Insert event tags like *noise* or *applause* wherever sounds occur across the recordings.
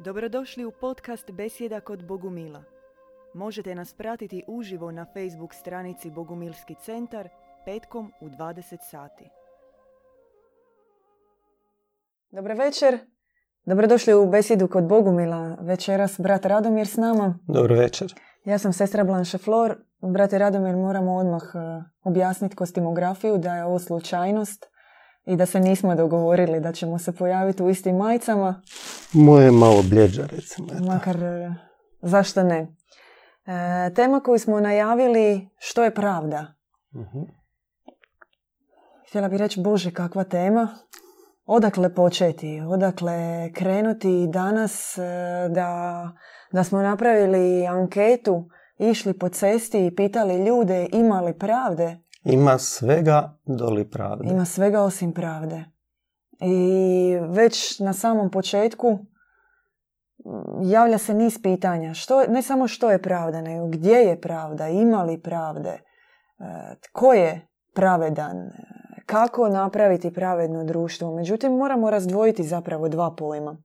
Dobrodošli u podcast Besjeda kod Bogumila. Možete nas pratiti uživo na Facebook stranici Bogumilski centar petkom u 20 sati. Dobro večer. Dobrodošli u Besjedu kod Bogumila. Večeras brat Radomir s nama. Dobro večer. Ja sam sestra Blanche Flor. Brate Radomir, moramo odmah eh, objasniti kostimografiju da je ovo slučajnost i da se nismo dogovorili da ćemo se pojaviti u istim majicama. Moje je malo bljeđa, recimo. eto. Makar, e, zašto ne? E, tema koju smo najavili, što je pravda? Mhm. Htjela bih reći, Bože, kakva tema. Odakle početi? Odakle krenuti danas e, da, da smo napravili anketu, išli po cesti i pitali ljude ima li pravde? Ima svega doli pravde. Ima svega osim pravde. I već na samom početku javlja se niz pitanja. Što, ne samo što je pravda, nego gdje je pravda, ima li pravde, e, tko je pravedan, e, kako napraviti pravedno društvo. Međutim, moramo razdvojiti zapravo dva pojma.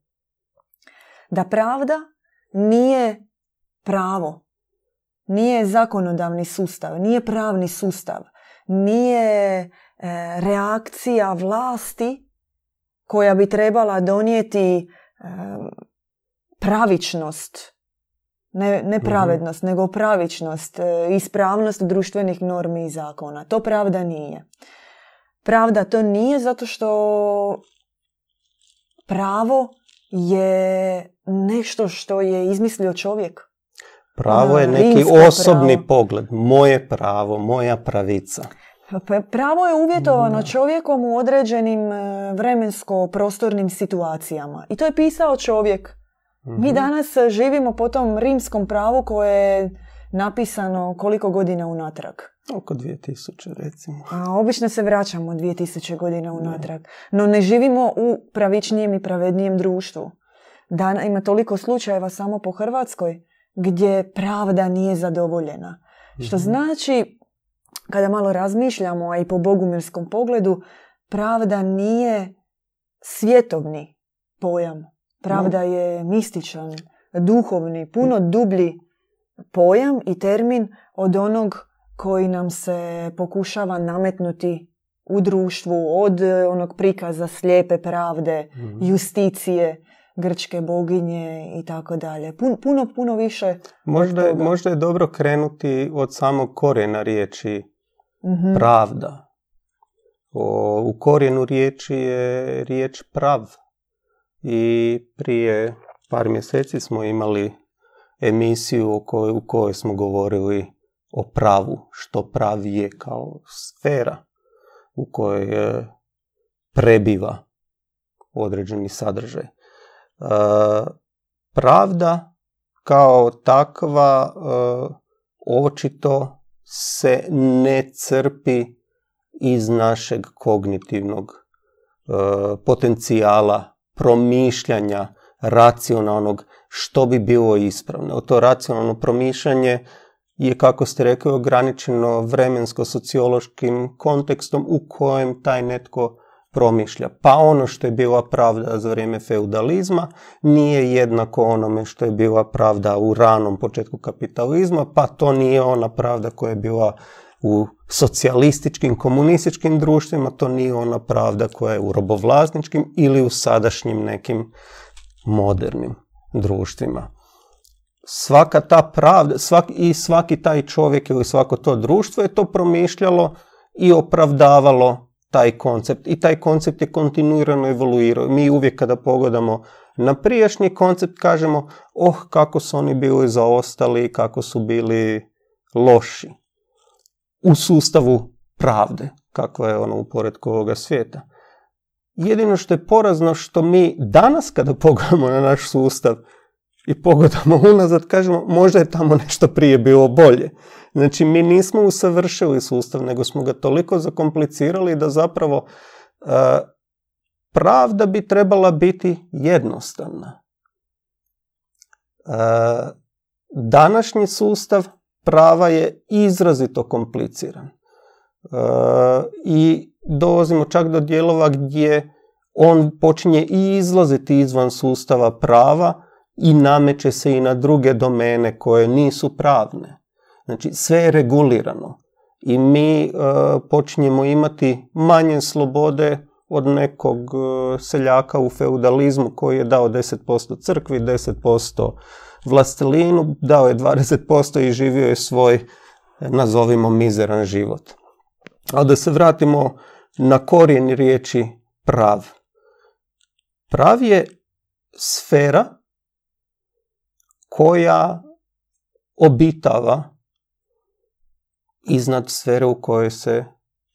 Da pravda nije pravo, nije zakonodavni sustav, nije pravni sustav, nije e, reakcija vlasti koja bi trebala donijeti e, pravičnost, ne, ne pravednost, nego pravičnost, e, ispravnost društvenih normi i zakona. To pravda nije. Pravda to nije zato što pravo je nešto što je izmislio čovjek. Pravo je neki osobni pravo. pogled. Moje pravo, moja pravica. Pa Pravo je uvjetovano čovjekom u određenim e, vremensko-prostornim situacijama. I to je pisao čovjek. Mi Mhm. danas živimo po tom rimskom pravu koje je napisano koliko godina unatrag. Oko 2000, recimo. A obično se vraćamo 2000 godina unatrag. No ne živimo u pravičnijem i pravednijem društvu. Dana ima toliko slučajeva samo po Hrvatskoj gdje pravda nije zadovoljena. Što Mhm. znači, kada malo razmišljamo, a i po bogumirskom pogledu, pravda nije svjetovni pojam. Pravda je mističan, duhovni, puno dublji pojam i termin od onog koji nam se pokušava nametnuti u društvu, od onog prikaza slijepe pravde, Mhm. justicije, grčke boginje i tako dalje. Pun- Puno, puno više. Možda je, možda je dobro krenuti od samog korijena riječi Mhm. pravda. O, u korijenu riječi je riječ prav. I prije par mjeseci smo imali emisiju u kojoj, u kojoj smo govorili o pravu, što prav je kao sfera u kojoj e, prebiva određeni sadržaj. E, pravda kao takva e, očito se ne crpi iz našeg kognitivnog e, potencijala promišljanja racionalnog što bi bilo ispravno. To racionalno promišljanje je, kako ste rekli, ograničeno vremensko-sociološkim kontekstom u kojem taj netko promišlja. Pa ono što je bila pravda za vrijeme feudalizma nije jednako onome što je bila pravda u ranom početku kapitalizma, pa to nije ona pravda koja je bila u socijalističkim, komunističkim društvima, to nije ona pravda koja je u robovlasničkim ili u sadašnjim nekim modernim društvima. Svaka ta pravda svak, i svaki taj čovjek ili svako to društvo je to promišljalo i opravdavalo taj koncept. I taj koncept je kontinuirano evoluirao. Mi uvijek kada pogledamo na prijašnji koncept kažemo oh kako su oni bili zaostali, kako su bili loši u sustavu pravde, kakva je ono u poredku ovoga svijeta. Jedino što je porazno što mi danas kada pogledamo na naš sustav i pogledamo *laughs* unazad, kažemo možda je tamo nešto prije bilo bolje. Znači mi nismo usavršili sustav, nego smo ga toliko zakomplicirali da zapravo e, pravda bi trebala biti jednostavna. E, današnji sustav prava je izrazito kompliciran. E, I dolazimo čak do dijelova gdje on počinje i izlaziti izvan sustava prava i nameće se i na druge domene koje nisu pravne. Znači sve je regulirano i mi počinjemo imati manje slobode od nekog seljaka u feudalizmu koji je dao 10% crkvi, 10% vlastelinu, dao je 20% i živio je svoj, nazovimo, mizeran život. Ali da se vratimo na korijen riječi prav. Prav je sfera koja obitava iznad sfere u kojoj se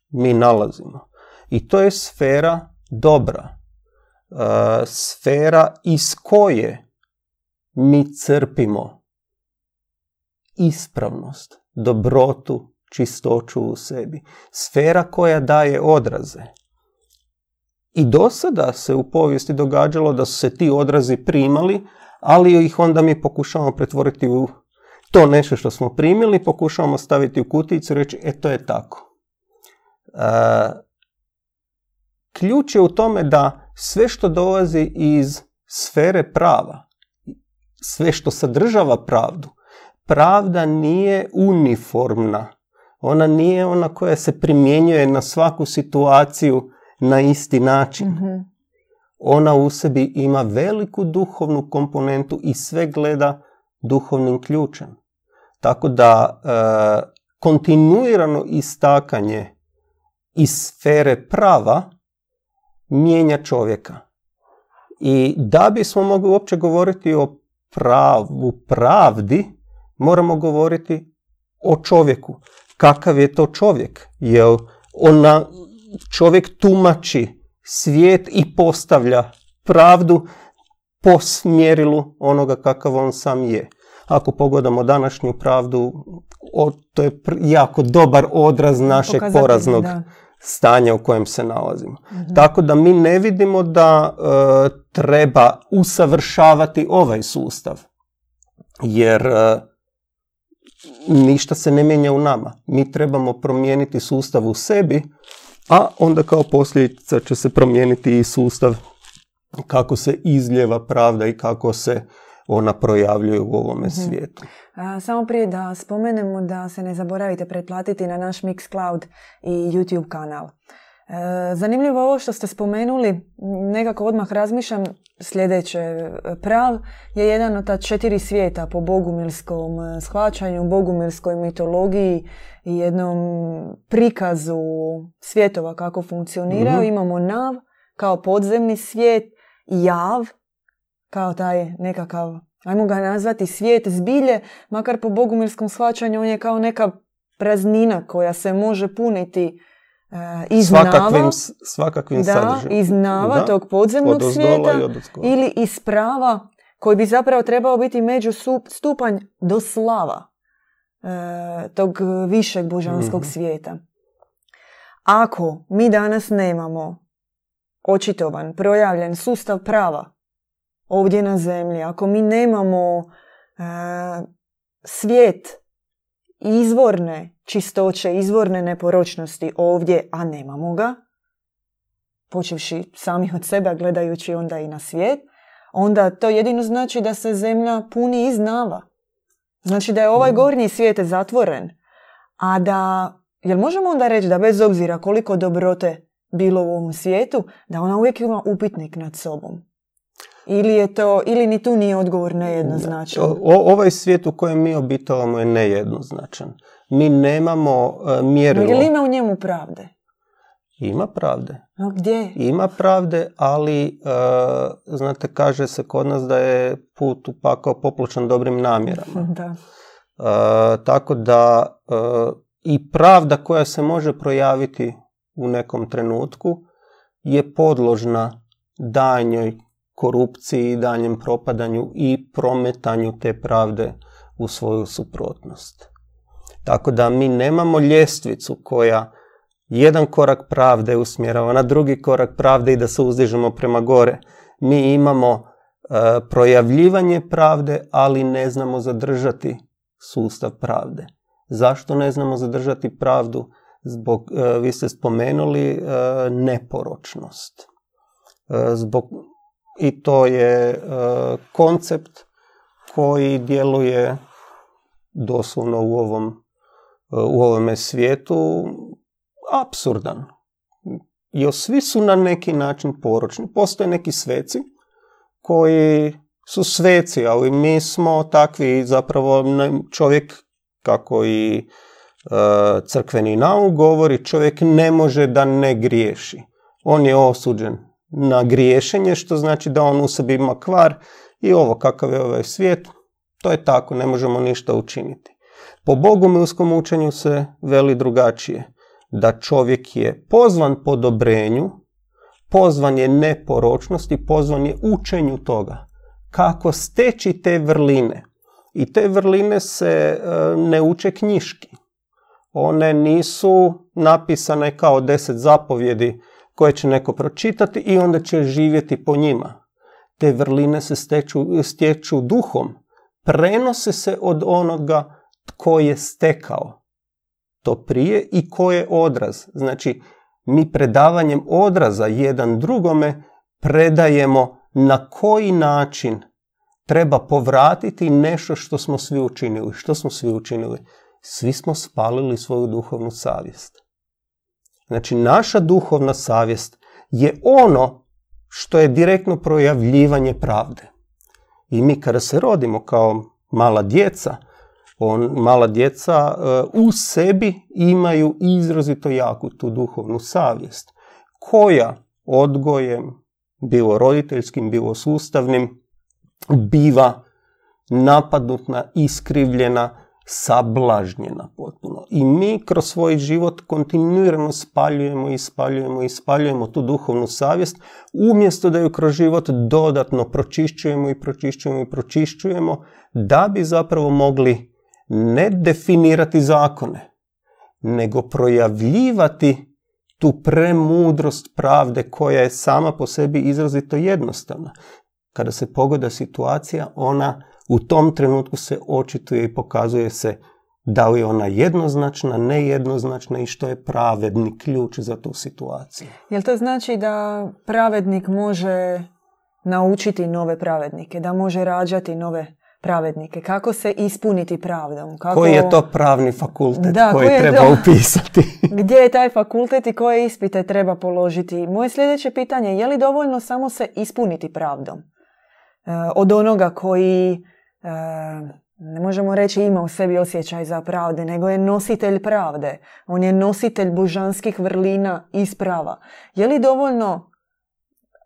mi nalazimo. I to je sfera dobra. E, sfera iz koje mi crpimo ispravnost, dobrotu, čistoću u sebi. Sfera koja daje odraze. I do sada se u povijesti događalo da su se ti odrazi primali, ali ih onda mi pokušavamo pretvoriti u to nešto što smo primili, pokušavamo staviti u kuticu i reći, e to je tako. E, ključ je u tome da sve što dolazi iz sfere prava, sve što sadržava pravdu, pravda nije uniformna. Ona nije ona koja se primjenjuje na svaku situaciju na isti način. Mhm. Ona u sebi ima veliku duhovnu komponentu i sve gleda duhovnim ključem. Tako da e, kontinuirano istakanje iz sfere prava mijenja čovjeka. I da bismo mogli uopće govoriti o pravu, pravdi, moramo govoriti o čovjeku. Kakav je to čovjek? Jel ona, čovjek tumači svijet i postavlja pravdu po smjerilu onoga kakav on sam je. Ako pogledamo današnju pravdu, to je jako dobar odraz našeg poraznog stanja u kojem se nalazimo. Mhm. Tako da mi ne vidimo da e, treba usavršavati ovaj sustav. Jer e, ništa se ne mijenja u nama. Mi trebamo promijeniti sustav u sebi, a onda kao posljedica će se promijeniti i sustav kako se izljeva pravda i kako se ona projavljuje u ovome mhm. svijetu. samo prije da spomenemo da se ne zaboravite pretplatiti na naš Mixcloud i YouTube kanal. Zanimljivo ovo što ste spomenuli, nekako odmah razmišljam sljedeće. Prav je jedan od ta četiri svijeta po bogumilskom e, shvaćanju, bogumilskoj mitologiji i jednom prikazu svjetova kako funkcioniraju. Mhm. Imamo nav kao podzemni svijet, jav kao taj nekakav, ajmo ga nazvati svijet zbilje, makar po bogumirskom shvaćanju on je kao neka praznina koja se može puniti uh, iz svakakvim, svakakvim da, iz nava tog podzemnog svijeta ili iz prava koji bi zapravo trebao biti među stupanj do slava uh, tog višeg božanskog mm svijeta. Ako mi danas nemamo očitovan, projavljen sustav prava ovdje na zemlji, ako mi nemamo e, svijet izvorne čistoće, izvorne neporočnosti ovdje, a nemamo ga, počevši sami od sebe, gledajući onda i na svijet, onda to jedino znači da se zemlja puni iz nava. Znači da je ovaj mm. gornji svijet zatvoren. A da, jel možemo onda reći da bez obzira koliko dobrote bilo u ovom svijetu, da ona uvijek ima upitnik nad sobom. Ili je to, ili ni tu nije odgovor nejednoznačan? O, ovaj svijet u kojem mi obitavamo je nejednoznačan. Mi nemamo uh, mjerilo. Ili ima u njemu pravde? Ima pravde. No gdje? Ima pravde, ali e, znate, kaže se kod nas da je put upakao popločan dobrim namjerama. da. E, tako da i pravda koja se može projaviti u nekom trenutku je podložna danjoj korupciji, danjem propadanju i prometanju te pravde u svoju suprotnost. Tako da mi nemamo ljestvicu koja jedan korak pravde usmjerava na drugi korak pravde i da se uzdižemo prema gore. Mi imamo e, projavljivanje pravde, ali ne znamo zadržati sustav pravde. Zašto ne znamo zadržati pravdu? Zbog, e, vi ste spomenuli e, neporočnost. Zbog i to je e, koncept koji djeluje doslovno u ovom u ovome svijetu apsurdan. Jer svi su na neki način poročni. Postoje neki sveci koji su sveci, ali mi smo takvi zapravo čovjek kako i e, crkveni nauk govori, čovjek ne može da ne griješi. On je osuđen na griješenje, što znači da on u sebi ima kvar i ovo kakav je ovaj svijet, to je tako, ne možemo ništa učiniti. Po bogumilskom učenju se veli drugačije, da čovjek je pozvan po dobrenju, pozvan je neporočnosti, pozvan je učenju toga. Kako steći te vrline. I te vrline se e, ne uče knjiški. One nisu napisane kao deset zapovjedi koje će neko pročitati i onda će živjeti po njima. Te vrline se stječu duhom. Prenose se od onoga tko je stekao to prije i ko je odraz. Znači, mi predavanjem odraza jedan drugome predajemo na koji način treba povratiti nešto što smo svi učinili. Što smo svi učinili? Svi smo spalili svoju duhovnu savjest. Znači, naša duhovna savjest je ono što je direktno projavljivanje pravde. I mi kada se rodimo kao mala djeca, on, mala djeca e, u sebi imaju izrazito jaku tu duhovnu savjest, koja odgojem, bilo roditeljskim, bilo sustavnim, biva napadnutna, iskrivljena, sablažnjena potpuno. I mi kroz svoj život kontinuirano spaljujemo i spaljujemo i spaljujemo tu duhovnu savjest, umjesto da ju kroz život dodatno pročišćujemo i pročišćujemo i pročišćujemo, da bi zapravo mogli ne definirati zakone, nego projavljivati tu premudrost pravde koja je sama po sebi izrazito jednostavna. Kada se pogoda situacija, ona u tom trenutku se očituje i pokazuje se da li je ona jednoznačna, nejednoznačna i što je pravedni ključ za tu situaciju. Jel to znači da pravednik može naučiti nove pravednike, da može rađati nove pravednike, kako se ispuniti pravdom. Kako... Koji je to pravni fakultet da, koji, treba upisati? *laughs* Gdje je taj fakultet i koje ispite treba položiti? Moje sljedeće pitanje je li dovoljno samo se ispuniti pravdom? E, od onoga koji, ne možemo reći ima u sebi osjećaj za pravde, nego je nositelj pravde. On je nositelj božanskih vrlina i sprava. Je li dovoljno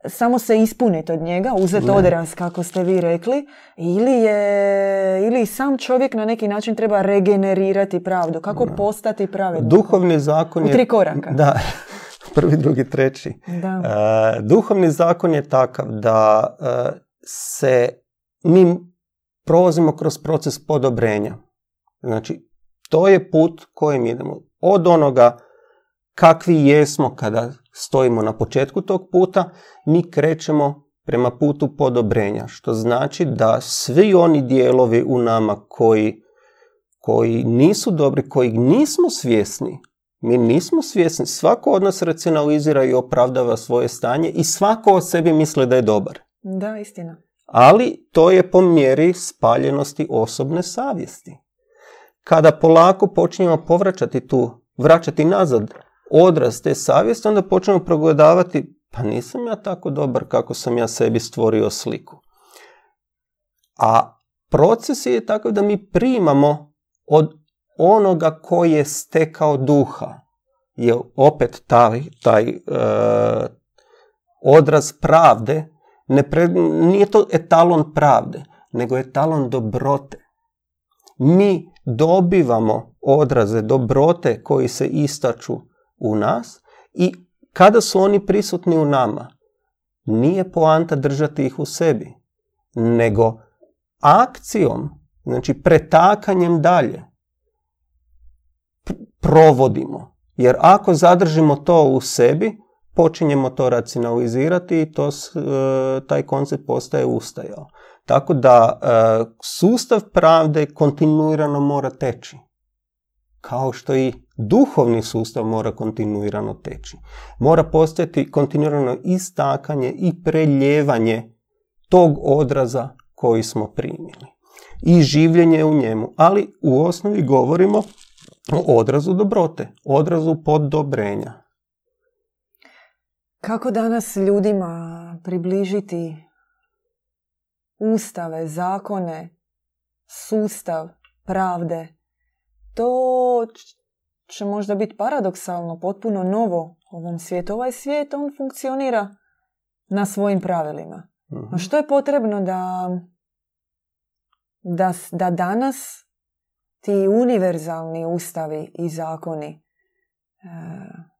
samo se ispuniti od njega, uzeti odraz kako ste vi rekli, ili je ili sam čovjek na neki način treba regenerirati pravdu, kako postati pravednik. Duhovni zakon je... U tri koraka. Da, *laughs* prvi, drugi, treći. Da. E, duhovni zakon je takav da e, se mi prolazimo kroz proces podobrenja. Znači, to je put kojim idemo. Od onoga kakvi jesmo kada stojimo na početku tog puta, mi krećemo prema putu podobrenja, što znači da svi oni dijelovi u nama koji, koji nisu dobri, koji nismo svjesni, mi nismo svjesni, svako od nas racionalizira i opravdava svoje stanje i svako o sebi misli da je dobar. Da, istina. Ali to je po mjeri spaljenosti osobne savjesti. Kada polako počinjemo povraćati tu, vraćati nazad odraz te savjesti, onda počnemo progledavati, pa nisam ja tako dobar kako sam ja sebi stvorio sliku. A proces je takav da mi primamo od onoga koji je stekao duha. Je opet taj, taj e, odraz pravde, ne nije to etalon pravde, nego etalon dobrote. Mi dobivamo odraze dobrote koji se istaču u nas i kada su oni prisutni u nama, nije poanta držati ih u sebi, nego akcijom, znači pretakanjem dalje, provodimo. Jer ako zadržimo to u sebi, počinjemo to racionalizirati i to, e, taj koncept postaje ustajao. Tako da e, sustav pravde kontinuirano mora teći kao što i duhovni sustav mora kontinuirano teći. Mora postojati kontinuirano istakanje i preljevanje tog odraza koji smo primili. i življenje u njemu. Ali u osnovi govorimo o odrazu dobrote, odrazu podobrenja. Kako danas ljudima približiti ustave, zakone, sustav pravde? To će možda biti paradoksalno, potpuno novo ovom svijetu. Ovaj svijet, on funkcionira na svojim pravilima. Mhm. što je potrebno da, da, da danas ti univerzalni ustavi i zakoni e,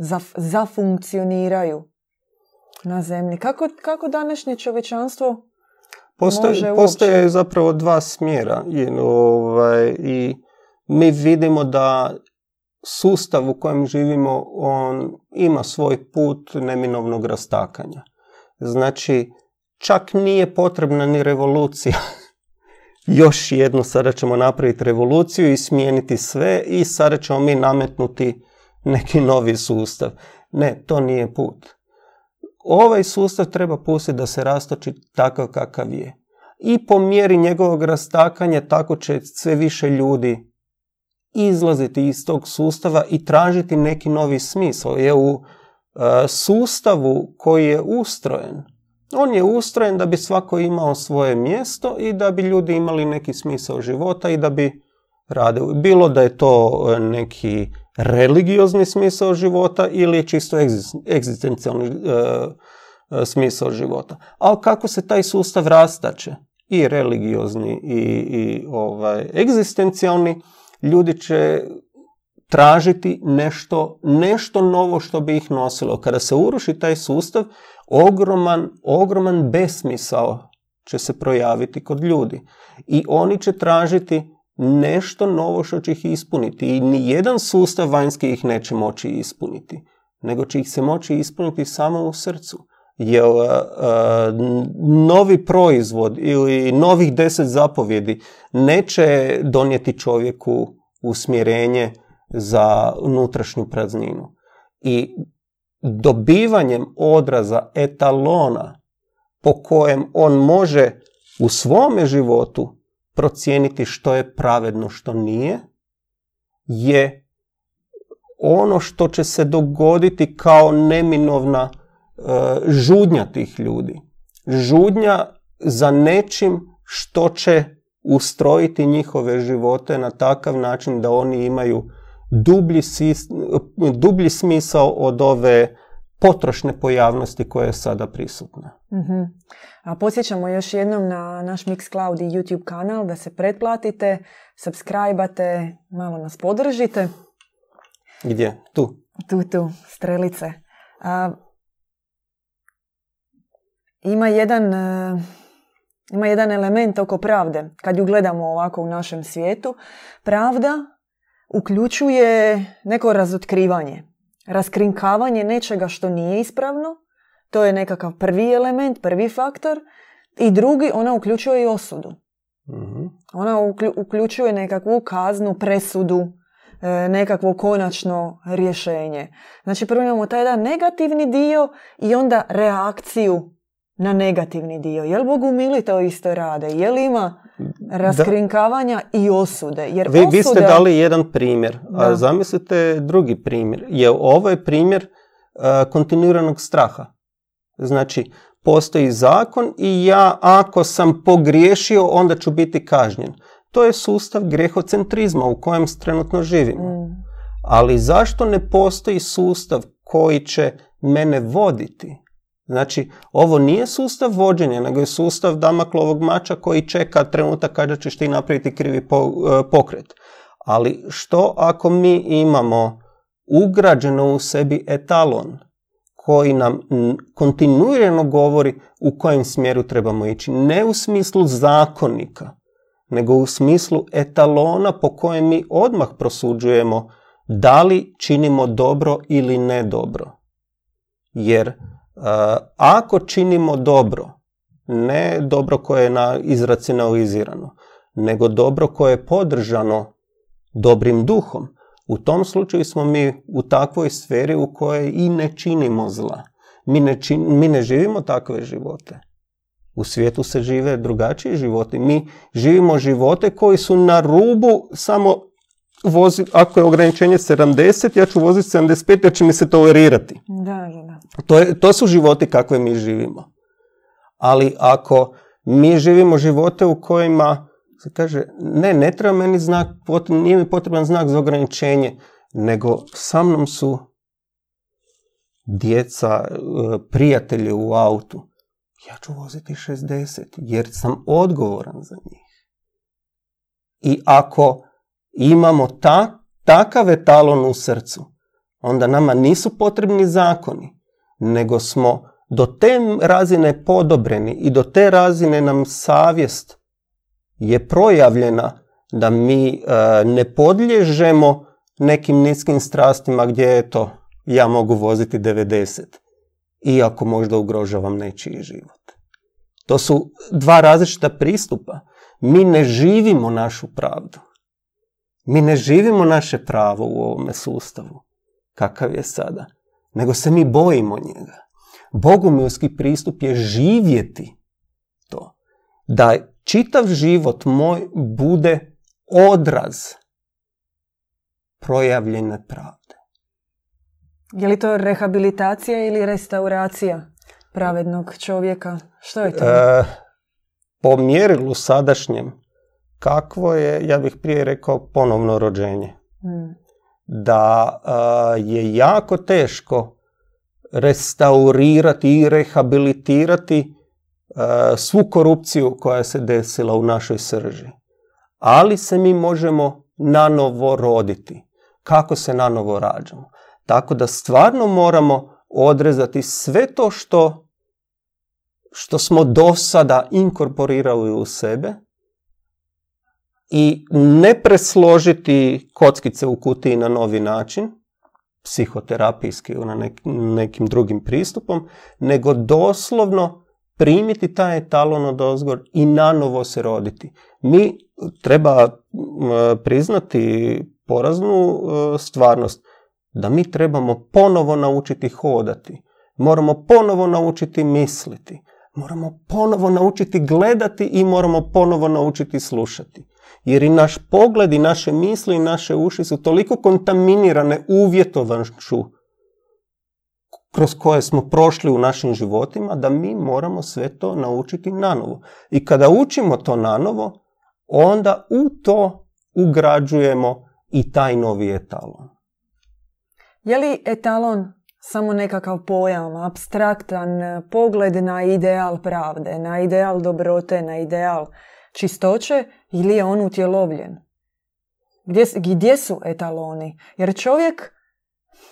zaf, zafunkcioniraju na zemlji? Kako, kako današnje čovečanstvo Postoje, može postoje zapravo dva smjera i, ovaj, i mi vidimo da sustav u kojem živimo on ima svoj put neminovnog rastakanja. Znači, čak nije potrebna ni revolucija. *laughs* Još jednu sada ćemo napraviti revoluciju i smijeniti sve i sada ćemo mi nametnuti neki novi sustav. Ne, to nije put. Ovaj sustav treba pustiti da se rastoči takav kakav je. I po mjeri njegovog rastakanja tako će sve više ljudi izlaziti iz tog sustava i tražiti neki novi smisao. Je u e, sustavu koji je ustrojen, on je ustrojen da bi svako imao svoje mjesto i da bi ljudi imali neki smisao života i da bi radili. Bilo da je to e, neki religiozni smisao života ili je čisto egzistencijalni e, e, smisao života. Ali kako se taj sustav rastače, i religiozni i, i ovaj, egzistencijalni, ljudi će tražiti nešto, nešto novo što bi ih nosilo. Kada se uruši taj sustav, ogroman, ogroman besmisao će se projaviti kod ljudi. I oni će tražiti nešto novo što će ih ispuniti. I ni jedan sustav vanjski ih neće moći ispuniti. Nego će ih se moći ispuniti samo u srcu. Jer uh, novi proizvod ili novih deset zapovjedi neće donijeti čovjeku usmjerenje za unutrašnju prazninu. I dobivanjem odraza etalona po kojem on može u svome životu procijeniti što je pravedno, što nije, je ono što će se dogoditi kao neminovna e, žudnja tih ljudi. Žudnja za nečim što će ustrojiti njihove živote na takav način da oni imaju dublji, dublji smisao od ove potrošne pojavnosti koja je sada prisutna. Uh A podsjećamo još jednom na naš Mixcloud i YouTube kanal da se pretplatite, subscribe malo nas podržite. Gdje? Tu? Tu, tu, strelice. A, ima jedan... E, ima jedan element oko pravde. Kad ju gledamo ovako u našem svijetu, pravda uključuje neko razotkrivanje, raskrinkavanje nečega što nije ispravno, to je nekakav prvi element, prvi faktor, i drugi, ona uključuje i osudu. Mhm. Ona uključuje nekakvu kaznu, presudu, e, nekakvo konačno rješenje. Znači prvo imamo taj jedan negativni dio i onda reakciju na negativni dio. Jel Bogu mili to isto rade? Jel ima raskrinkavanja i osude? Jer vi, vi ste dali jedan primjer, a zamislite drugi primjer. Je ovo je primjer uh, kontinuiranog straha. Znači, postoji zakon i ja ako sam pogriješio, onda ću biti kažnjen. To je sustav grehocentrizma u kojem trenutno živimo. Mm. Ali zašto ne postoji sustav koji će mene voditi? Znači, ovo nije sustav vođenja, nego je sustav damaklovog mača koji čeka trenutak kada ćeš ti napraviti krivi e, pokret. Ali što ako mi imamo ugrađeno u sebi etalon koji nam kontinuirano govori u kojem smjeru trebamo ići. Ne u smislu zakonika, nego u smislu etalona po kojem mi odmah prosuđujemo da li činimo dobro ili ne dobro. Jer ako činimo dobro, ne dobro koje je na, izracionalizirano, nego dobro koje je podržano dobrim duhom, u tom slučaju smo mi u takvoj sferi u kojoj i ne činimo zla. Mi ne, mi ne živimo takve živote. U svijetu se žive drugačiji životi. Mi živimo živote koji su na rubu samo vozi, ako je ograničenje 70, ja ću voziti 75 jer će mi se tolerirati. Da, da, To, je, to su životi kakve mi živimo. Ali ako mi živimo živote u kojima se kaže, ne, ne treba meni znak, nije mi potreban znak za ograničenje, nego sa mnom su djeca, e, prijatelji u autu. Ja ću voziti 60 jer sam odgovoran za njih. I ako imamo ta, takav etalon u srcu, onda nama nisu potrebni zakoni, nego smo do te razine podobreni i do te razine nam savjest je projavljena da mi e, ne podliježemo nekim niskim strastima gdje je to ja mogu voziti 90 iako možda ugrožavam nečiji život. To su dva različita pristupa. Mi ne živimo našu pravdu. Mi ne živimo naše pravo u ovome sustavu, kakav je sada, nego se mi bojimo njega. Bogumilski pristup je živjeti to. Da čitav život moj bude odraz projavljene pravde. Je li to rehabilitacija ili restauracija pravednog čovjeka? Što je to? E, po mjerilu sadašnjem, kakvo je, ja bih prije rekao, ponovno rođenje. Hmm. Da e, je jako teško restaurirati i rehabilitirati svu korupciju koja se desila u našoj srži. Ali se mi možemo nanovo roditi. Kako se nanovo rađamo? Tako da stvarno moramo odrezati sve to što, što smo do sada inkorporirali u sebe i ne presložiti kockice u kutiji na novi način, psihoterapijski ili na nekim drugim pristupom, nego doslovno primiti taj etalon od ozgor i nanovo se roditi. Mi treba priznati poraznu e, stvarnost da mi trebamo ponovo naučiti hodati, moramo ponovo naučiti misliti, moramo ponovo naučiti gledati i moramo ponovo naučiti slušati. Jer i naš pogled i naše misli i naše uši su toliko kontaminirane uvjetovanošću kroz koje smo prošli u našim životima, da mi moramo sve to naučiti nanovo. I kada učimo to nanovo, onda u to ugrađujemo i taj novi etalon. Je li etalon samo nekakav pojam, abstraktan pogled na ideal pravde, na ideal dobrote, na ideal čistoće ili je on utjelovljen? Gdje, gdje su etaloni? Jer čovjek,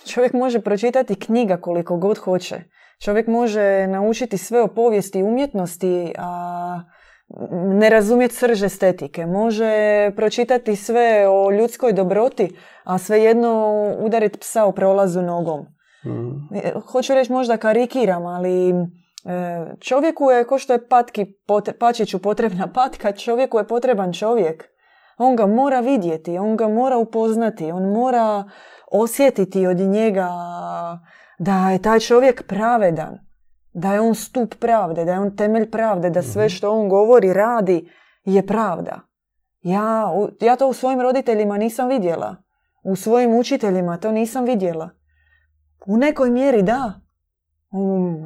čovjek može pročitati knjiga koliko god hoće. Čovjek može naučiti sve o povijesti i umjetnosti, a ne razumjeti srž estetike, može pročitati sve o ljudskoj dobroti, a svejedno udariti psa u prolazu nogom. Mm. E, hoću reći možda karikiram, ali e, čovjeku je, ko što je patki, pačiću potrebna patka, čovjeku je potreban čovjek. On ga mora vidjeti, on ga mora upoznati, on mora osjetiti od njega da je taj čovjek pravedan da je on stup pravde, da je on temelj pravde, da sve mhm. što on govori, radi je pravda. Ja, ja to u svojim roditeljima nisam vidjela. U svojim učiteljima to nisam vidjela. U nekoj mjeri da,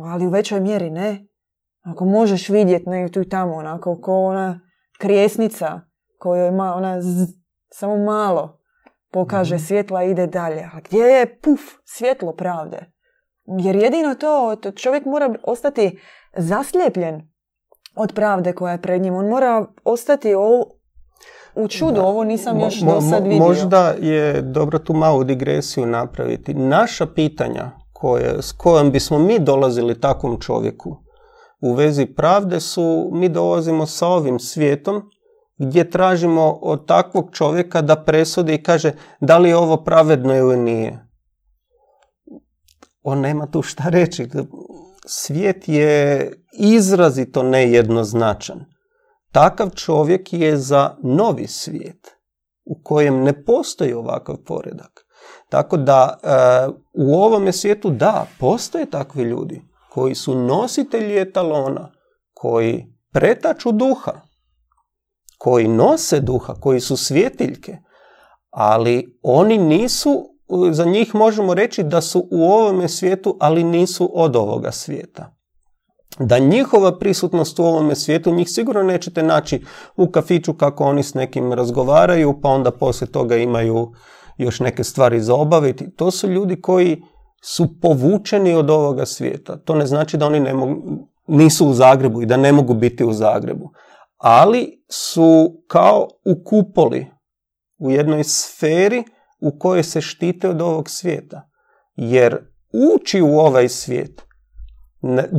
ali u većoj mjeri ne. Ako možeš vidjeti ne, tu i tamo, onako ko ona krijesnica kojoj ma, ona samo malo pokaže mhm. svjetla i ide dalje. A gdje je puf, svjetlo pravde? Jer jedino to, čovjek mora ostati zaslijepljen od pravde koja je pred njim. On mora ostati u čudu, ovo nisam još do sad vidio. Možda je dobro tu malu digresiju napraviti. Naša pitanja koje, s kojom bismo mi dolazili takvom čovjeku u vezi pravde su, mi dolazimo sa ovim svijetom gdje tražimo od takvog čovjeka da presudi i kaže da li je ovo pravedno ili nije on nema tu šta reći. Svijet je izrazito nejednoznačan. Takav čovjek je za novi svijet u kojem ne postoji ovakav poredak. Tako da e, u ovome svijetu da, postoje takvi ljudi koji su nositelji etalona, koji pretaču duha, koji nose duha, koji su svjetiljke, ali oni nisu, za njih možemo reći da su u ovome svijetu, ali nisu od ovoga svijeta. Da njihova prisutnost u ovome svijetu, njih sigurno nećete naći u kafiću kako oni s nekim razgovaraju, pa onda poslije toga imaju još neke stvari za obaviti. To su ljudi koji su povučeni od ovoga svijeta. To ne znači da oni ne mogu, nisu u Zagrebu i da ne mogu biti u Zagrebu. Ali su kao u kupoli, u jednoj sferi u kojoj se štite od ovog svijeta. Jer ući u ovaj svijet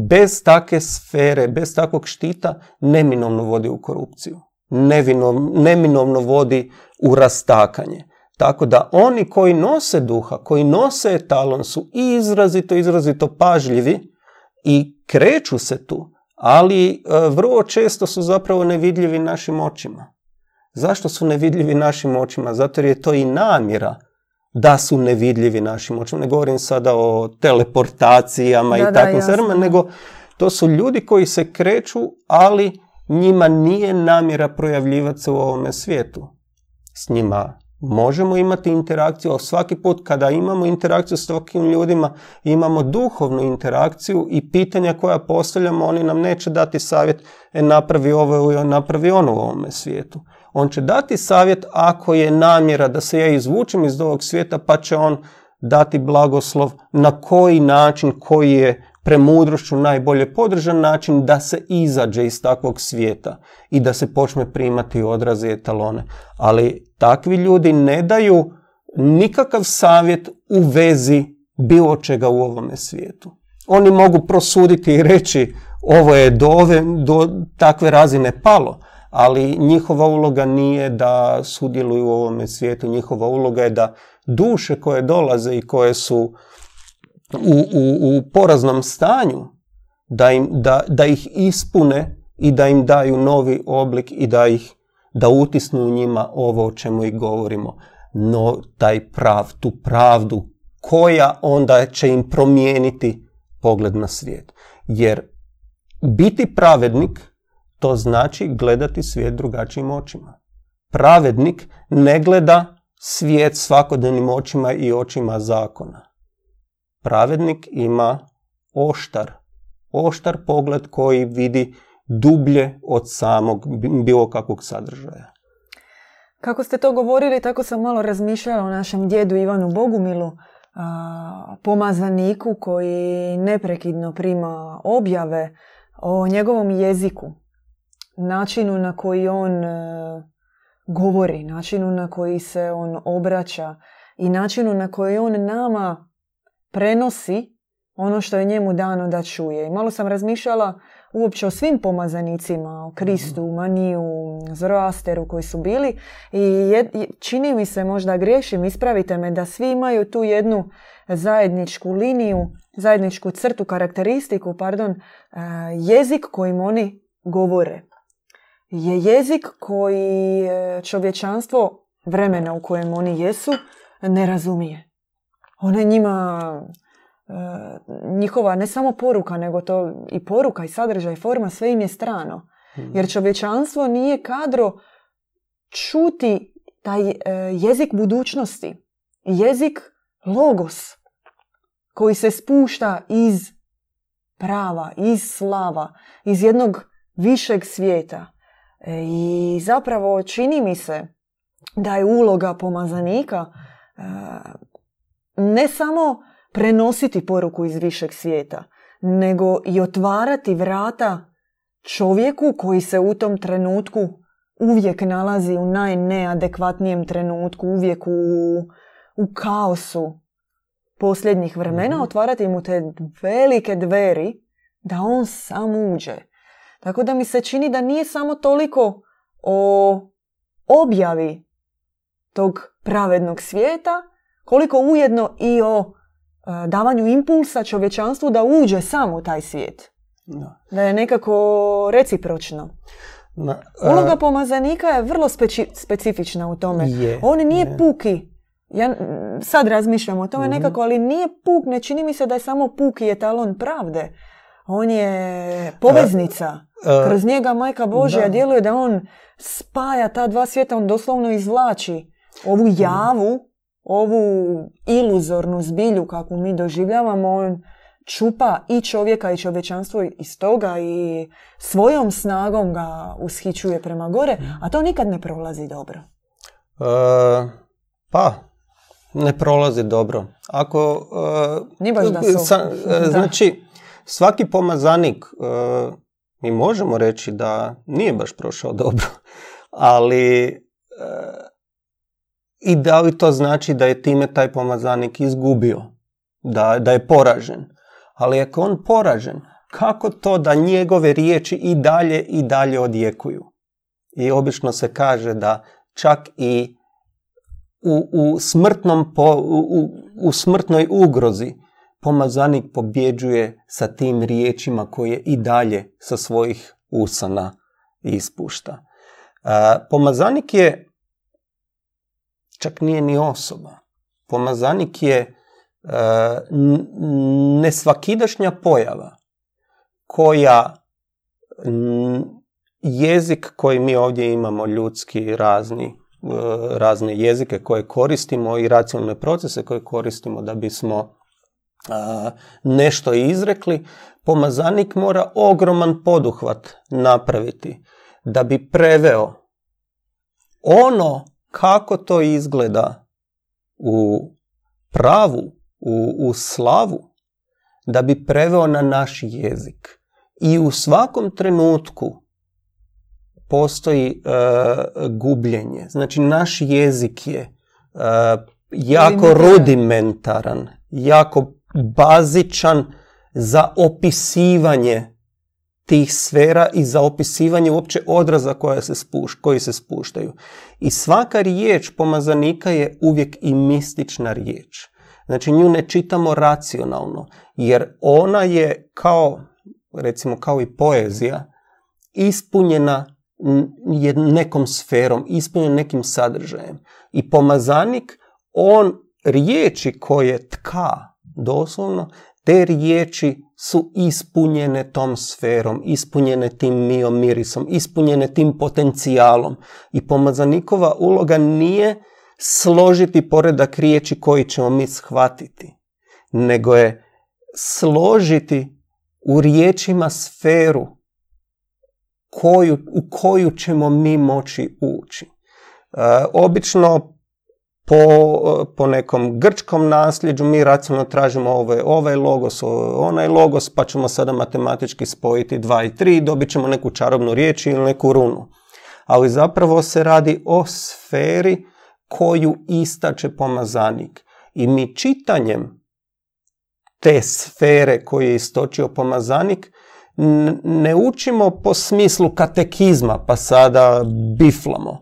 bez takve sfere, bez takvog štita, neminovno vodi u korupciju. neminovno vodi u rastakanje. Tako da oni koji nose duha, koji nose etalon su izrazito, izrazito pažljivi i kreću se tu, ali e, vrlo često su zapravo nevidljivi našim očima. Zašto su nevidljivi našim očima? Zato jer je to i namjera da su nevidljivi našim očima. Ne govorim sada o teleportacijama i takvim stvarima, nego to su ljudi koji se kreću, ali njima nije namjera projavljivati se u ovome svijetu. S njima možemo imati interakciju, ali svaki put kada imamo interakciju s takvim ljudima, imamo duhovnu interakciju i pitanja koja postavljamo, oni nam neće dati savjet, e napravi ovo ili napravi ono u ovome svijetu. On će dati savjet ako je namjera da se ja izvučem iz ovog svijeta, pa će on dati blagoslov na koji način, koji je premudrošću najbolje podržan način da se izađe iz takvog svijeta i da se počne primati odraze i etalone. Ali takvi ljudi ne daju nikakav savjet u vezi bilo čega u ovome svijetu. Oni mogu prosuditi i reći ovo je do, ove, do takve razine palo, ali njihova uloga nije da sudjeluju u ovome svijetu, njihova uloga je da duše koje dolaze i koje su u, u, u poraznom stanju, da, im, da, da ih ispune i da im daju novi oblik i da ih da utisnu u njima ovo o čemu i govorimo. No, taj prav, tu pravdu koja onda će im promijeniti pogled na svijet. Jer biti pravednik to znači gledati svijet drugačijim očima. Pravednik ne gleda svijet svakodnevnim očima i očima zakona. Pravednik ima oštar, oštar pogled koji vidi dublje od samog bilo kakvog sadržaja. Kako ste to govorili, tako sam malo razmišljala o našem djedu Ivanu Bogumilu, pomazaniku koji neprekidno prima objave o njegovom jeziku, načinu na koji on e, govori, načinu na koji se on obraća i načinu na koji on nama prenosi ono što je njemu dano da čuje. I malo sam razmišljala uopće o svim pomazanicima, o Kristu, mhm. Maniju, Zoroasteru koji su bili i čini mi se možda grešim, ispravite me, da svi imaju tu jednu zajedničku liniju, zajedničku crtu, karakteristiku, pardon, e, jezik kojim oni govore. Je jezik koji e, čovječanstvo vremena u kojem oni jesu ne razumije. Ona njima e, njihova ne samo poruka, nego to i poruka i sadržaj i forma, sve im je strano. Hmm. Jer čovječanstvo nije kadro čuti taj e, jezik budućnosti. Jezik logos koji se spušta iz prava, iz slava, iz jednog višeg svijeta. E, I zapravo čini mi se da je uloga pomazanika ne samo prenositi poruku iz višeg svijeta, nego i otvarati vrata čovjeku koji se u tom trenutku uvijek nalazi u najneadekvatnijem trenutku, uvijek u, u kaosu posljednjih vremena, mhm. otvarati mu te velike dveri da on sam uđe. Tako da mi se čini da nije samo toliko o objavi tog pravednog svijeta, koliko ujedno i o e, davanju impulsa čovječanstvu da uđe sam u taj svijet. Da je nekako recipročno. Na, Uloga pomazanika je vrlo specifična u tome. On nije puki. Ja sad razmišljam o tome mhm. nekako, ali nije puk, ne čini mi se da je samo puki etalon pravde. On je poveznica. Kroz njega majka Božja djeluje da on spaja ta dva svijeta, on doslovno izvlači ovu javu, ovu iluzornu zbilju kakvu mi doživljavamo, on čupa i čovjeka i čovječanstvo iz toga i svojom snagom ga ushićuje prema gore, a to nikad ne prolazi dobro. E, pa, ne prolazi dobro. Ako... e, baš da su- sa- e, *laughs* Da. Znači, svaki pomazanik, e, mi možemo reći da nije baš prošao dobro, *laughs* ali e, i da li to znači da je time taj pomazanik izgubio, da, da je poražen. Ali ako on poražen, kako to da njegove riječi i dalje i dalje odjekuju? I obično se kaže da čak i u, u, smrtnom po, u, u- smrtnoj ugrozi pomazanik pobjeđuje sa tim riječima koje i dalje sa svojih usana ispušta. Pomazanik je čak nije ni osoba. Pomazanik je n- nesvakidašnja pojava koja jezik koji mi ovdje imamo, ljudski, razni, e, razne jezike koje koristimo i racionalne procese koje koristimo da bismo a, nešto izrekli, pomazanik mora ogroman poduhvat napraviti da bi preveo ono kako to izgleda u pravu, u, u slavu, da bi preveo na naš jezik. I u svakom trenutku postoji e, gubljenje. Znači, naš jezik je e, jako rudimentaran, jako bazičan za opisivanje tih sfera i za opisivanje uopće odraza koja se spuš, koji se spuštaju. I svaka riječ pomazanika je uvijek i mistična riječ. Znači nju ne čitamo racionalno, jer ona je kao, recimo kao i poezija, ispunjena nekom sferom, ispunjen nekim sadržajem. I pomazanik, on riječi koje tka, doslovno, te riječi su ispunjene tom sferom, ispunjene tim miomirisom, ispunjene tim potencijalom. I pomazanikova uloga nije složiti poredak riječi koji ćemo mi shvatiti, nego je složiti u riječima sferu koju, u koju ćemo mi moći ući. E, obično po, po nekom grčkom nasljeđu mi racionalno tražimo ovaj, ovaj logos, onaj logos, pa ćemo sada matematički spojiti 2 i 3 i dobit ćemo neku čarobnu riječ ili neku runu. Ali zapravo se radi o sferi koju istače pomazanik. I mi čitanjem te sfere koju je istočio pomazanik ne učimo po smislu katekizma pa sada biflamo,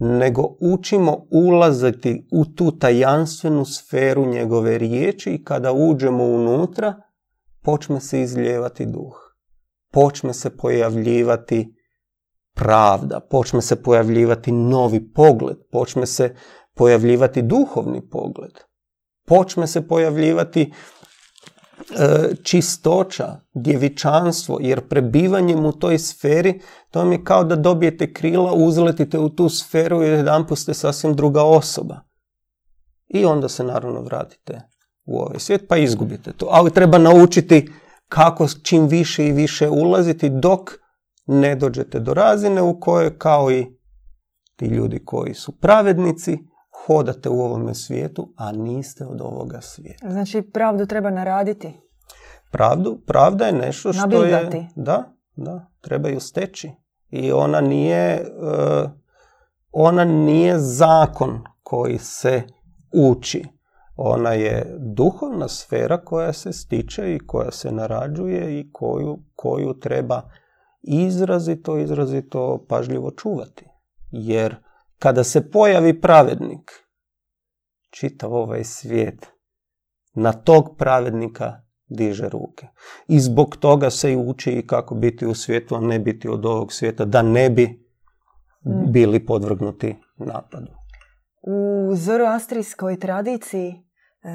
nego učimo ulaziti u tu tajanstvenu sferu njegove riječi i kada uđemo unutra počne se izljevati duh. Počne se pojavljivati pravda, počne se pojavljivati novi pogled, počne se pojavljivati duhovni pogled, počne se pojavljivati čistoća, djevičanstvo, jer prebivanjem u toj sferi to vam je kao da dobijete krila, uzletite u tu sferu i jedanput ste sasvim druga osoba. I onda se naravno vratite u ovaj svijet pa izgubite to. Ali treba naučiti kako čim više i više ulaziti dok ne dođete do razine u kojoj kao i ti ljudi koji su pravednici hodate u ovome svijetu, a niste od ovoga svijeta. Znači, pravdu treba naraditi. Pravdu, pravda je nešto što Nabildati. je... Da, da, treba ju steći. I ona nije, e, ona nije zakon koji se uči. Ona je duhovna sfera koja se stiče i koja se narađuje i koju, koju treba izrazito, izrazito pažljivo čuvati. Jer kada se pojavi pravednik, čitav ovaj svijet na tog pravednika diže ruke. I zbog toga se i uči i kako biti u svijetu, a ne biti od ovog svijeta, da ne bi Mm. bili podvrgnuti napadu. U zoroastrijskoj tradiciji, e,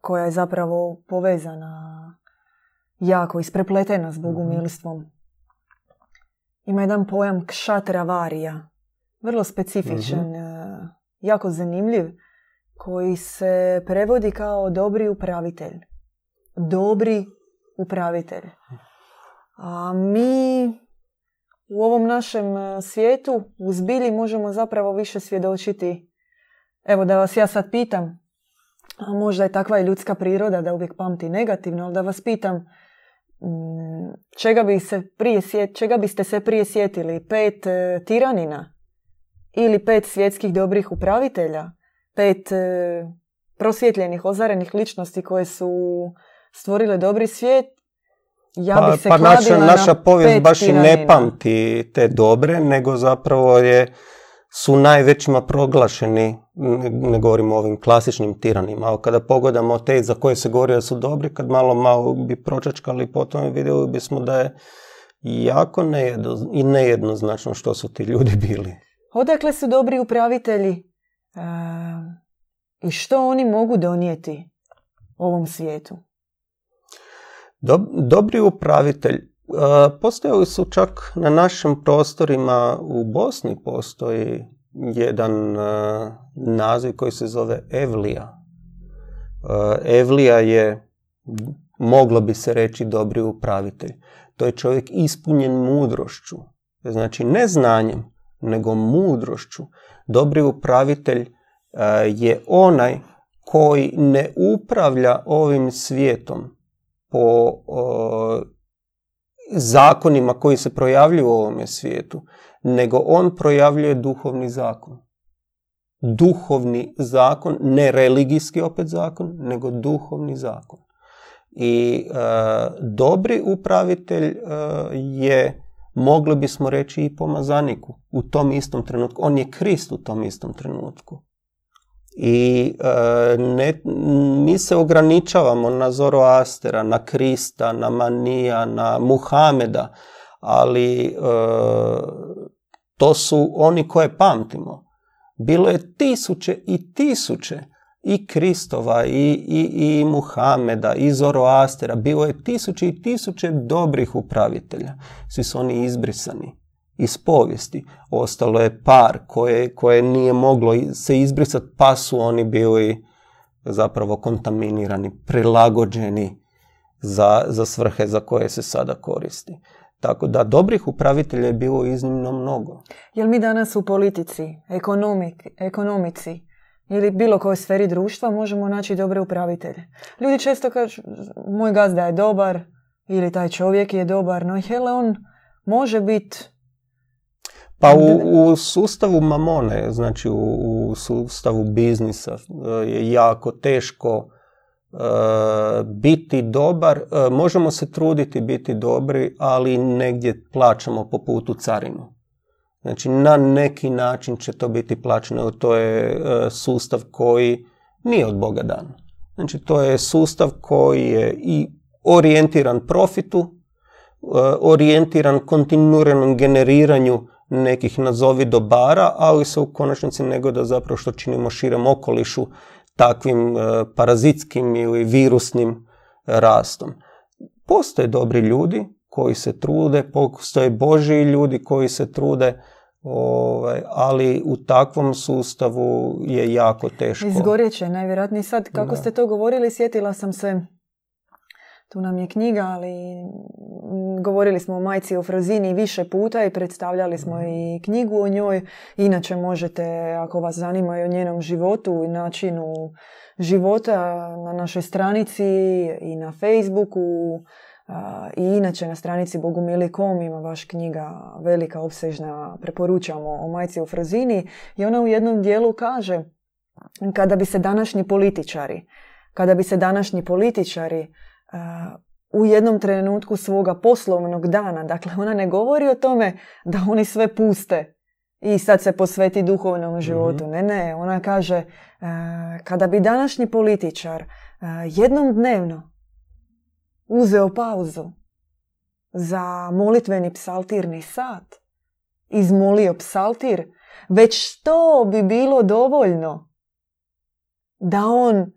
koja je zapravo povezana jako isprepletena s bogumilstvom, ima jedan pojam kšatravarija. Vrlo specifičan, e, jako zanimljiv, koji se prevodi kao dobri upravitelj. Dobri upravitelj. A mi u ovom našem e, svijetu u zbilji možemo zapravo više svjedočiti. Evo da vas ja sad pitam, a možda je takva i ljudska priroda da uvijek pamti negativno, ali da vas pitam mm, čega, bi se prije čega biste se prije sjetili? Pet e, tiranina? Ili pet svjetskih dobrih upravitelja? Pet e, prosvjetljenih, ozarenih ličnosti koje su stvorile dobri svijet ja pa, bih se pa naša, naša povijest baš i ne pamti te dobre, nego zapravo je su najvećima proglašeni, ne govorimo o ovim klasičnim tiranima, ali kada pogledamo te za koje se govori da su dobri, kad malo malo bi pročačkali potom vidjeli bismo da je jako nejedno, i nejednoznačno što su ti ljudi bili. Odakle su dobri upravitelji i što oni mogu donijeti ovom svijetu? dobri upravitelj. Postojali su čak na našim prostorima u Bosni postoji jedan naziv koji se zove Evlija. Evlija je, moglo bi se reći, dobri upravitelj. To je čovjek ispunjen mudrošću. Znači ne znanjem, nego mudrošću. Dobri upravitelj je onaj koji ne upravlja ovim svijetom po zakonima koji se projavljuju u ovome svijetu, nego on projavljuje duhovni zakon. Duhovni zakon, ne religijski opet zakon, nego duhovni zakon. I e, dobri upravitelj e, je, mogli bismo reći, i pomazaniku u tom istom trenutku. On je Krist u tom istom trenutku. I e, ne, mi se ograničavamo na Zoroastera, na Krista, na Manija, na Muhameda, ali e, to su oni koje pamtimo. Bilo je tisuće i tisuće i Kristova, i, i, i Muhameda, i Zoroastera. Bilo je tisuće i tisuće dobrih upravitelja. Svi su oni izbrisani iz povijesti. Ostalo je par koje, koje nije moglo se izbrisati pa su oni bili zapravo kontaminirani, prilagođeni za, za svrhe za koje se sada koristi. Tako da dobrih upravitelja je bilo iznimno mnogo. Jel mi danas u politici, ekonomik, ekonomici ili bilo kojoj sferi društva možemo naći dobre upravitelje? Ljudi često kažu moj gazda je dobar ili taj čovjek je dobar, no hele on može biti pa u, u sustavu mamone, znači u, u sustavu biznisa e, je jako teško e, biti dobar. E, možemo se truditi biti dobri, ali negdje plaćamo po putu carinu. Znači na neki način će to biti plaćeno. To je sustav koji nije od Boga dan. Znači to je sustav koji je i orijentiran profitu, orijentiran kontinuiranom generiranju nekih nazovi dobara, ali se u konačnici nego da zapravo što činimo širem okolišu takvim e, parazitskim ili virusnim rastom. Postoje dobri ljudi koji se trude, postoje božji ljudi koji se trude, ovaj, ali u takvom sustavu je jako teško. Izgorjeće, najvjerojatnije sad, kako ste to govorili, sjetila sam se tu nam je knjiga, ali govorili smo o majci o Frozini više puta i predstavljali smo i knjigu o njoj. Inače možete, ako vas zanima i o njenom životu i načinu života na našoj stranici i na Facebooku i inače na stranici Bogumili.com ima vaš knjiga velika, opsežna, preporučamo o majci u Frozini i ona u jednom dijelu kaže kada bi se današnji političari kada bi se današnji političari u jednom trenutku svoga poslovnog dana. Dakle, ona ne govori o tome da oni sve puste i sad se posveti duhovnom mhm. životu. Ne, ne, ona kaže kada bi današnji političar jednom dnevno uzeo pauzu za molitveni psaltirni sat, izmolio psaltir, već to bi bilo dovoljno da on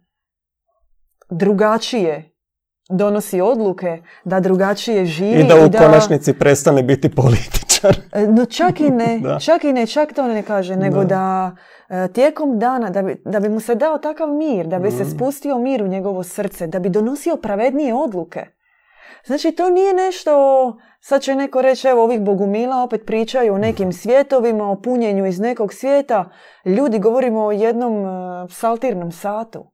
drugačije donosi odluke, da drugačije živi. I da u konačnici prestane biti političar. *laughs* E, No čak i ne, Da. čak i ne, čak to ne kaže, nego da, e, tijekom dana, da bi, da bi mu se dao takav mir, da bi se Mhm. spustio mir u njegovo srce, da bi donosio pravednije odluke. Znači, to nije nešto, sad će neko reći, evo ovih bogumila opet pričaju o nekim svjetovima, o punjenju iz nekog svijeta. Ljudi, govorimo o jednom e, psaltirnom satu.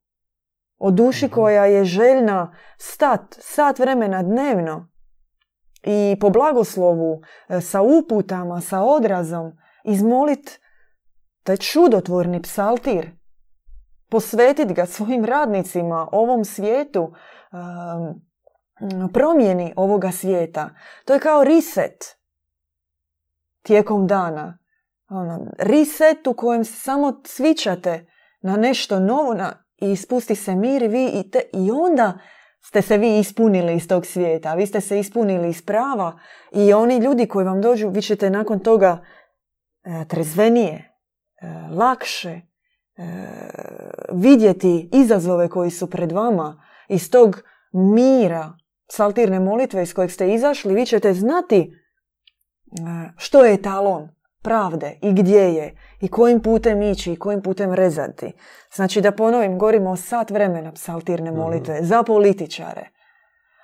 O duši koja je željna stat, sat vremena dnevno i po blagoslovu, e, sa uputama, sa odrazom, izmolit taj čudotvorni psaltir, posvetit ga svojim radnicima, ovom svijetu, promjeni ovoga svijeta. To je kao reset tijekom dana. Ono, reset u kojem se samo cvičate na nešto novo i spusti se mir i vi i, te, i onda ste se vi ispunili iz tog svijeta. Vi ste se ispunili iz prava i oni ljudi koji vam dođu, vi ćete nakon toga e, trezvenije, e, lakše e, vidjeti izazove koji su pred vama iz tog mira, saltirne molitve iz kojeg ste izašli, vi ćete znati što je etalon pravde i gdje je i kojim putem ići i kojim putem rezati. Znači da ponovim, govorimo o sat vremena psaltirne molitve za političare.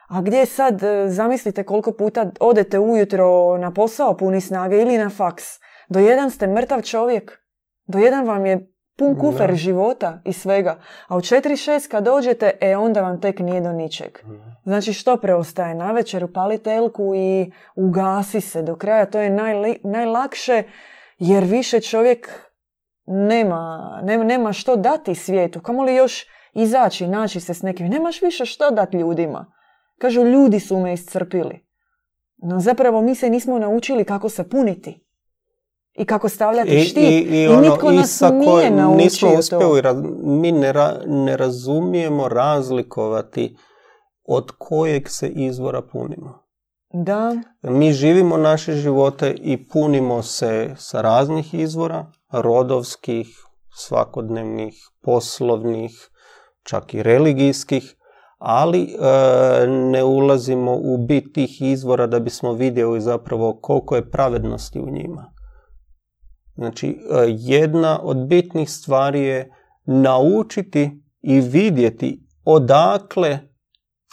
A gdje sad, e, zamislite koliko puta odete ujutro na posao puni snage ili na faks. Do jedan ste mrtav čovjek. Do jedan vam je pun kufer Da. života i svega. A u 4-6 kad dođete, e onda vam tek nije do ničeg. Znači što preostaje? Navečer upali telku i ugasi se do kraja. To je najli- najlakše jer više čovjek nema, nema, nema što dati svijetu. Kamo li još izaći, naći se s nekim? Nemaš više što dati ljudima. Kažu, ljudi su me iscrpili. No zapravo mi se nismo naučili kako se puniti. I kako stavljati I, štit. i, i, ono, nitko nas Isa nije naučio nismo to. uspjeli, raz- mi ne, ra- ne razumijemo razlikovati od kojeg se izvora punimo. Da, Mi živimo naše živote i punimo se sa raznih izvora, rodovskih, svakodnevnih, poslovnih, čak i religijskih, ali e, ne ulazimo u bit tih izvora da bismo vidjeli zapravo koliko je pravednosti u njima. Znači, e, jedna od bitnih stvari je naučiti i vidjeti odakle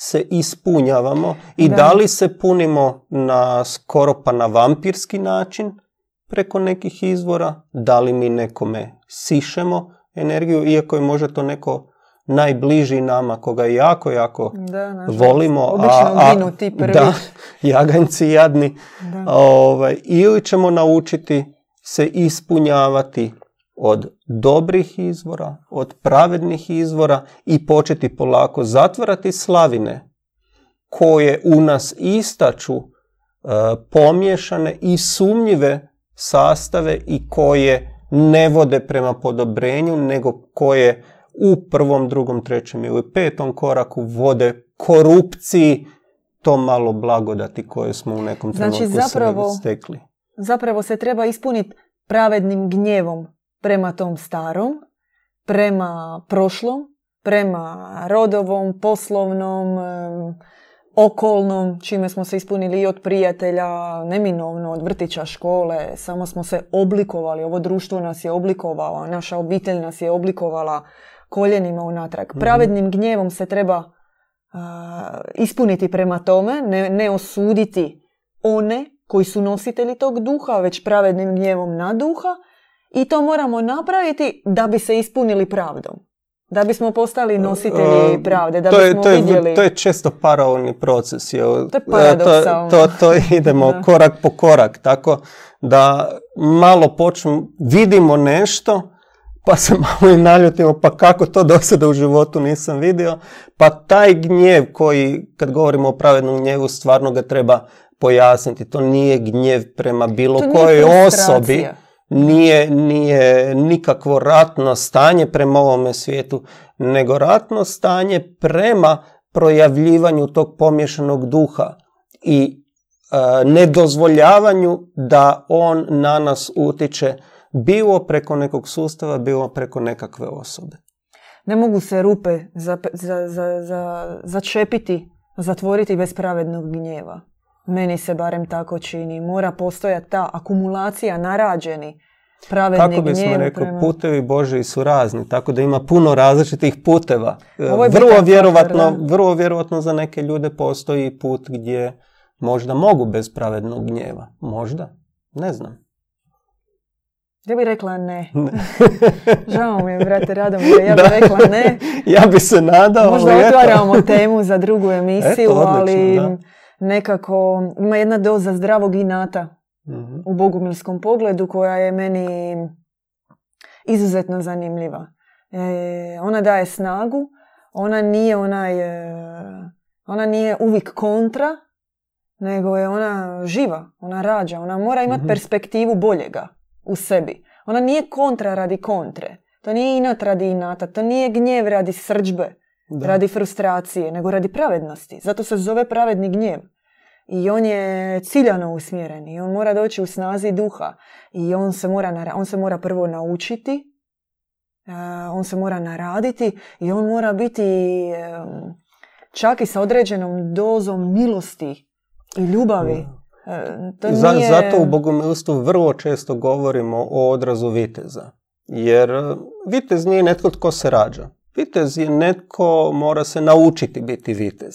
se ispunjavamo i Da. da. li se punimo na skoro pa na vampirski način preko nekih izvora, da li mi nekome sišemo energiju, iako je možda to neko najbliži nama, koga jako, jako da, volimo. Obično ginu ti prvi. Da, *laughs* jaganjci jadni. Da. Ovaj, ili ćemo naučiti se ispunjavati od dobrih izvora, od pravednih izvora i početi polako zatvarati slavine koje u nas istaču e, pomiješane i sumnjive sastave i koje ne vode prema podobrenju, nego koje u prvom, drugom, trećem ili petom koraku vode korupciji to malo blagodati koje smo u nekom Znači, trenutku zapravo- stekli. Zapravo se treba ispuniti pravednim gnjevom prema tom starom, prema prošlom, prema rodovom, poslovnom, okolnom, čime smo se ispunili i od prijatelja, neminovno, od vrtića, škole, samo smo se oblikovali, ovo društvo nas je oblikovalo, naša obitelj nas je oblikovala koljenima unatrag. Pravednim gnjevom se treba ispuniti prema tome, ne, ne osuditi one koji su nositelji tog duha, već pravednim gnjevom na duha i to moramo napraviti da bi se ispunili pravdom. Da bismo postali nositelji E, pravde, da to je, bismo to je, vidjeli... To je često paralelni proces. Jel? To je E, paradoksalno. To, to, to idemo Da. korak po korak. Tako da malo počnemo, vidimo nešto, pa se *laughs* malo i naljutimo, pa kako to do sada u životu nisam vidio. Pa taj gnjev koji, kad govorimo o pravednom gnjevu, stvarno ga treba pojasniti. To nije gnjev prema bilo To kojoj osobi. Nije, nije nikakvo ratno stanje prema ovome svijetu, nego ratno stanje prema projavljivanju tog pomješanog duha i e, nedozvoljavanju da on na nas utiče bilo preko nekog sustava, bilo preko nekakve osobe. Ne mogu se rupe za, za, za, za, začepiti, zatvoriti bez pravednog gnjeva. Meni se barem tako čini. Mora postojati ta akumulacija narađeni Kako bismo rekli, prema- putevi Božji su razni, tako da ima puno različitih puteva. E, vrlo vjerovatno, da. vrlo vjerovatno za neke ljude postoji put gdje možda mogu bez pravednog gnjeva. Možda, ne znam. Ja bih rekla ne. Ne. *laughs* Žao mi je, brate Radomire, ja bih Da. rekla ne. *laughs* ja bi se nadao. Možda otvaramo temu za drugu emisiju, Eto, odlično, ali da. Nekako ima jedna doza zdravog inata Mhm. u bogumilskom pogledu koja je meni izuzetno zanimljiva. E, ona daje snagu, ona nije onaj, e, ona nije uvijek kontra, nego je ona živa, ona rađa, ona mora imati Mhm. perspektivu boljega u sebi. Ona nije kontra radi kontre, to nije inat radi inata, to nije gnjev radi srđbe, Da. radi frustracije, nego radi pravednosti. Zato se zove pravedni gnjev. I on je ciljano usmjeren i on mora doći u snazi duha i on se mora, on se mora prvo naučiti, on se mora naraditi i on mora biti čak i sa određenom dozom milosti i ljubavi. E, to nije... Zato u bogomilstvu vrlo često govorimo o odrazu viteza. Jer e, vitez nije netko tko se rađa. Vitez je netko mora se naučiti biti vitez.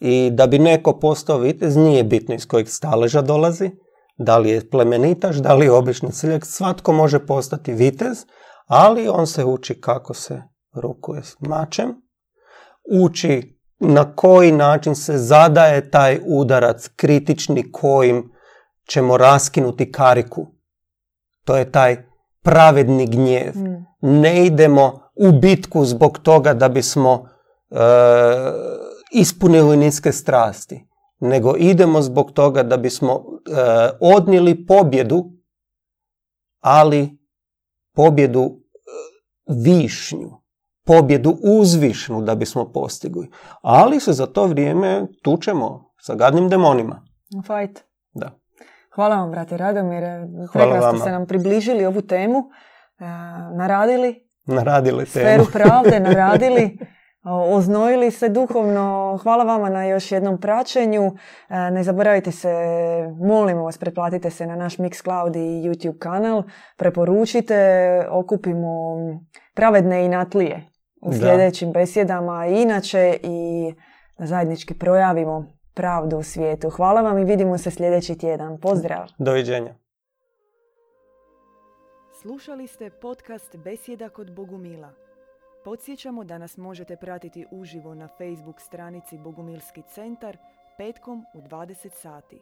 I da bi neko postao vitez nije bitno iz kojeg staleža dolazi, da li je plemenitaš, da li je obični seljak, svatko može postati vitez, ali on se uči kako se rukuje s mačem, uči na koji način se zadaje taj udarac kritični kojim ćemo raskinuti kariku. To je taj pravedni gnjev. Mm. Ne idemo u bitku zbog toga da bismo e, ispunili niske strasti, nego idemo zbog toga da bismo e, odnijeli pobjedu, ali pobjedu e, višnju, pobjedu uzvišnu da bismo postigli. Ali se za to vrijeme tučemo sa gadnim demonima. Fight. Da. Hvala vam, brate Radomire. Prekrasno ste nam približili ovu temu, e, naradili Naradili sferu temu. pravde, *laughs* naradili, oznojili se duhovno. Hvala vama na još jednom praćenju. E, Ne zaboravite se, molimo vas, pretplatite se na naš Mixcloud i YouTube kanal. Preporučite, okupimo pravedne i natlije u Da. sljedećim besjedama. I inače i da zajednički projavimo pravdu u svijetu. Hvala vam i vidimo se sljedeći tjedan. Pozdrav! Doviđenja. Slušali ste podcast Besjeda kod Bogumila. Podsjećamo da nas možete pratiti uživo na Facebook stranici Bogumilski centar petkom u 20 sati.